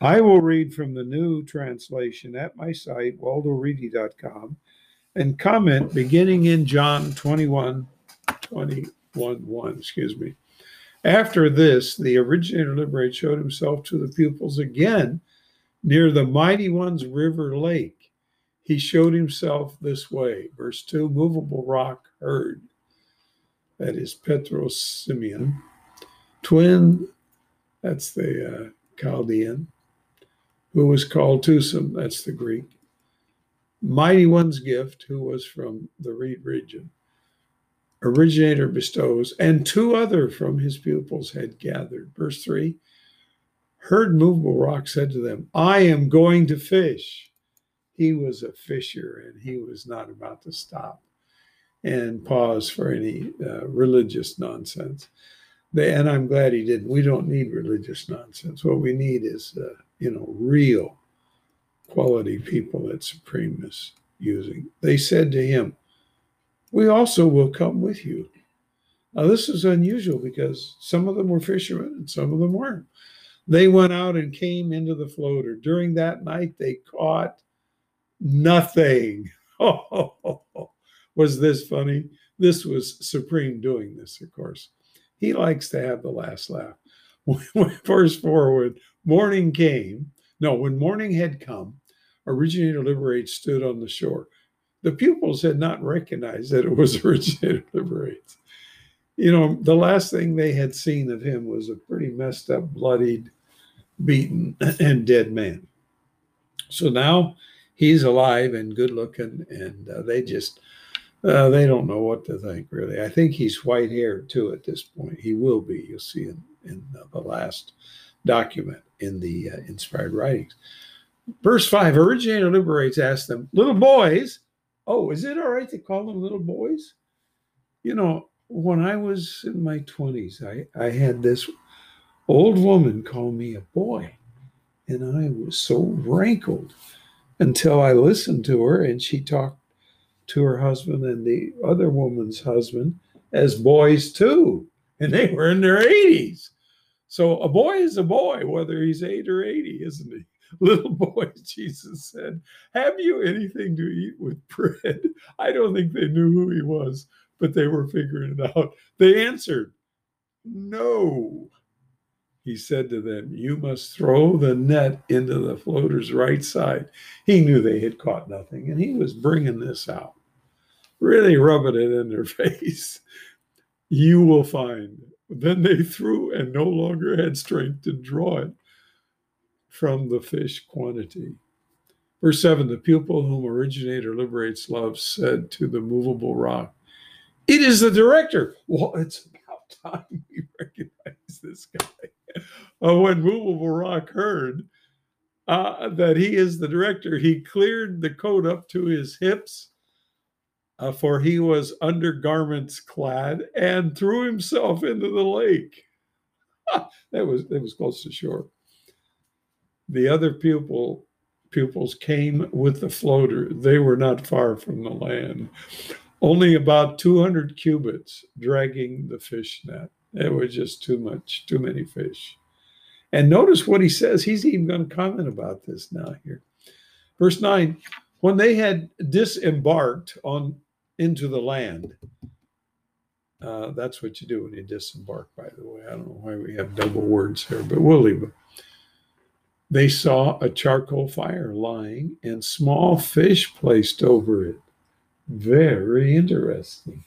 I will read from the new translation at my site, waldoreedy.com, and comment beginning in John 21, 21, 1, excuse me. After this, the originator Liberate showed himself to the pupils again near the mighty one's river lake. He showed himself this way. Verse 2 movable rock heard. That is Petros Simeon. Twin, that's the uh, Chaldean, who was called Tusum, that's the Greek. Mighty One's gift, who was from the Reed region. Originator bestows, and two other from his pupils had gathered. Verse 3 Heard movable rock said to them, I am going to fish. He was a fisher and he was not about to stop and pause for any uh, religious nonsense. They, and I'm glad he didn't. We don't need religious nonsense. What we need is, uh, you know, real quality people that Supreme is using. They said to him, We also will come with you. Now, this is unusual because some of them were fishermen and some of them weren't. They went out and came into the floater. During that night, they caught nothing. Was this funny? This was Supreme doing this, of course. He likes to have the last laugh. Verse 4 when morning came, no, when morning had come, Originator Liberate stood on the shore. The pupils had not recognized that it was Originator Liberate. You know, the last thing they had seen of him was a pretty messed up, bloodied, beaten, and dead man. So now he's alive and good looking, and uh, they just uh, they don't know what to think, really. I think he's white haired too at this point. He will be. You'll see in, in the last document in the uh, inspired writings. Verse 5 Originator Liberates asked them, Little boys, oh, is it all right to call them little boys? You know, when I was in my 20s, I, I had this old woman call me a boy, and I was so rankled until I listened to her and she talked to her husband and the other woman's husband as boys too. And they were in their 80s. So a boy is a boy, whether he's eight or 80, isn't he? Little boy, Jesus said, Have you anything to eat with bread? I don't think they knew who he was, but they were figuring it out. They answered, No. He said to them, You must throw the net into the floater's right side. He knew they had caught nothing, and he was bringing this out really rubbing it in their face. You will find. Then they threw and no longer had strength to draw it from the fish quantity. Verse 7 The pupil whom originator liberates love said to the movable rock, It is the director. Well, it's about time we recognize this guy. Uh, when movable rock heard uh, that he is the director, he cleared the coat up to his hips uh, for he was undergarments clad and threw himself into the lake. that was that was close to shore. The other pupil pupils came with the floater. They were not far from the land, only about 200 cubits, dragging the fish net. It was just too much, too many fish. And notice what he says. He's even going to comment about this now here. Verse 9 When they had disembarked on into the land. Uh, that's what you do when you disembark, by the way. I don't know why we have double words here, but we'll leave it. They saw a charcoal fire lying and small fish placed over it. Very interesting.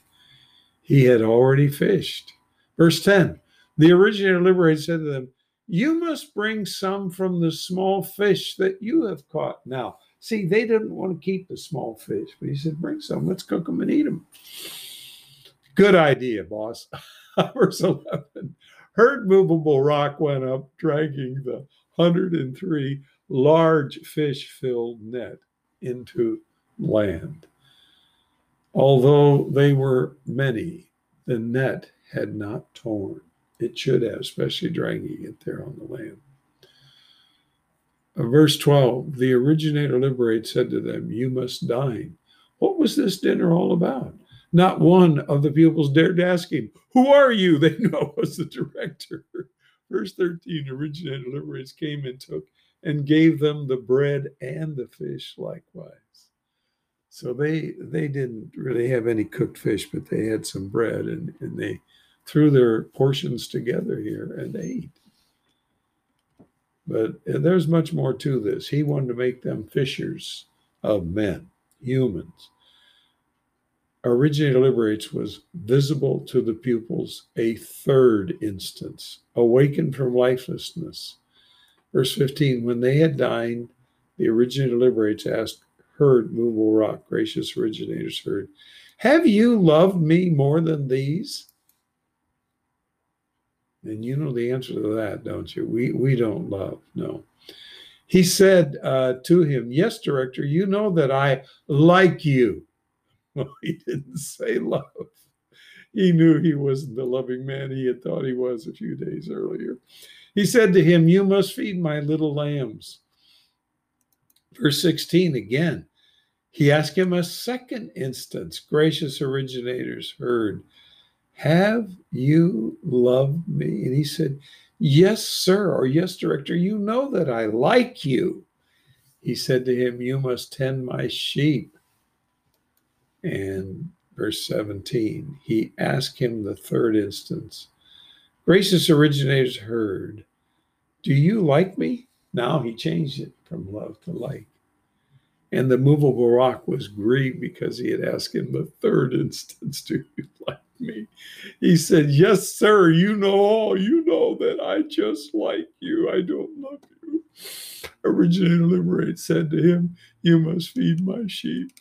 He had already fished. Verse 10 The originator liberator said to them, You must bring some from the small fish that you have caught. Now, See, they didn't want to keep the small fish, but he said, Bring some, let's cook them and eat them. Good idea, boss. Verse 11 Heard movable rock went up, dragging the 103 large fish filled net into land. Although they were many, the net had not torn. It should have, especially dragging it there on the land. Uh, verse 12 The originator liberate said to them, You must dine. What was this dinner all about? Not one of the pupils dared to ask him, Who are you? They knew I was the director. Verse 13 Originator liberates came and took and gave them the bread and the fish likewise. So they they didn't really have any cooked fish, but they had some bread and, and they threw their portions together here and ate. But uh, there's much more to this. He wanted to make them fishers of men, humans. Originator liberates was visible to the pupils a third instance, awakened from lifelessness. Verse 15 When they had dined, the originator liberates asked, Heard, movable rock, gracious originators heard, Have you loved me more than these? And you know the answer to that, don't you? We we don't love, no. He said uh, to him, Yes, director, you know that I like you. Well, he didn't say love. He knew he wasn't the loving man he had thought he was a few days earlier. He said to him, You must feed my little lambs. Verse 16 again, he asked him a second instance. Gracious originators heard, have you loved me? And he said, Yes, sir, or yes, director, you know that I like you. He said to him, You must tend my sheep. And verse 17, he asked him the third instance. Gracious originators heard, Do you like me? Now he changed it from love to like. And the movable rock was grieved because he had asked him the third instance, Do you like me. He said, Yes, sir, you know all. You know that I just like you. I don't love you. Originator Liberate said to him, You must feed my sheep.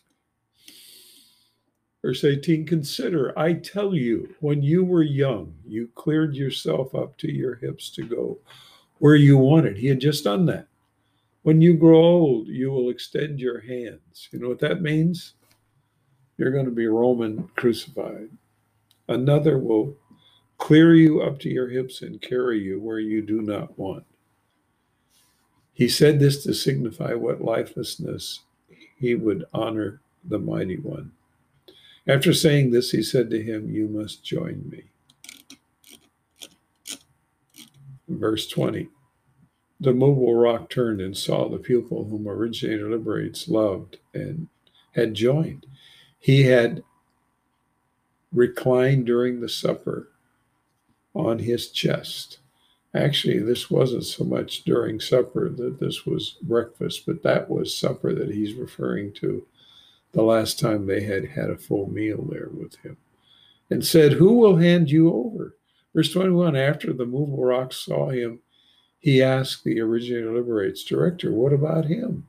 Verse 18 Consider, I tell you, when you were young, you cleared yourself up to your hips to go where you wanted. He had just done that. When you grow old, you will extend your hands. You know what that means? You're going to be Roman crucified. Another will clear you up to your hips and carry you where you do not want. He said this to signify what lifelessness he would honor the mighty one. After saying this, he said to him, You must join me. Verse 20 The mobile rock turned and saw the pupil whom Originator Liberates loved and had joined. He had reclined during the supper on his chest. Actually, this wasn't so much during supper that this was breakfast, but that was supper that he's referring to the last time they had had a full meal there with him. And said, Who will hand you over? Verse 21 After the movable rocks saw him, he asked the originator liberates director, What about him?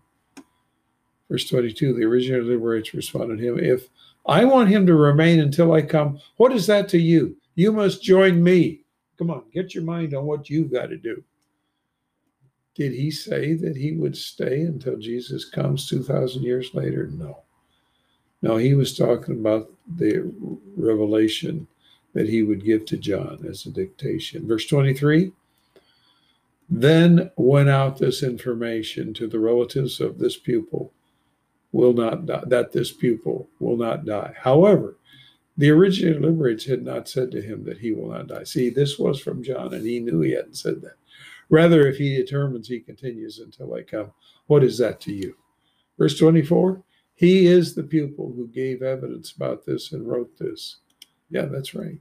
Verse 22 The originator liberates responded to him, If I want him to remain until I come. What is that to you? You must join me. Come on, get your mind on what you've got to do. Did he say that he would stay until Jesus comes 2,000 years later? No. No, he was talking about the revelation that he would give to John as a dictation. Verse 23 Then went out this information to the relatives of this pupil will not die, that this pupil will not die. However, the originator liberates had not said to him that he will not die. See, this was from John, and he knew he hadn't said that. Rather, if he determines he continues until I come, what is that to you? Verse 24 He is the pupil who gave evidence about this and wrote this. Yeah, that's right.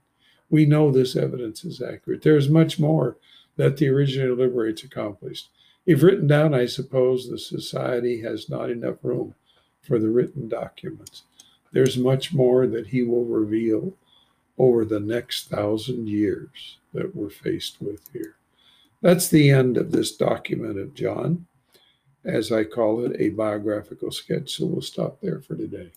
We know this evidence is accurate. There is much more that the originator liberates accomplished. If written down, I suppose the society has not enough room for the written documents. There's much more that he will reveal over the next thousand years that we're faced with here. That's the end of this document of John, as I call it, a biographical sketch. So we'll stop there for today.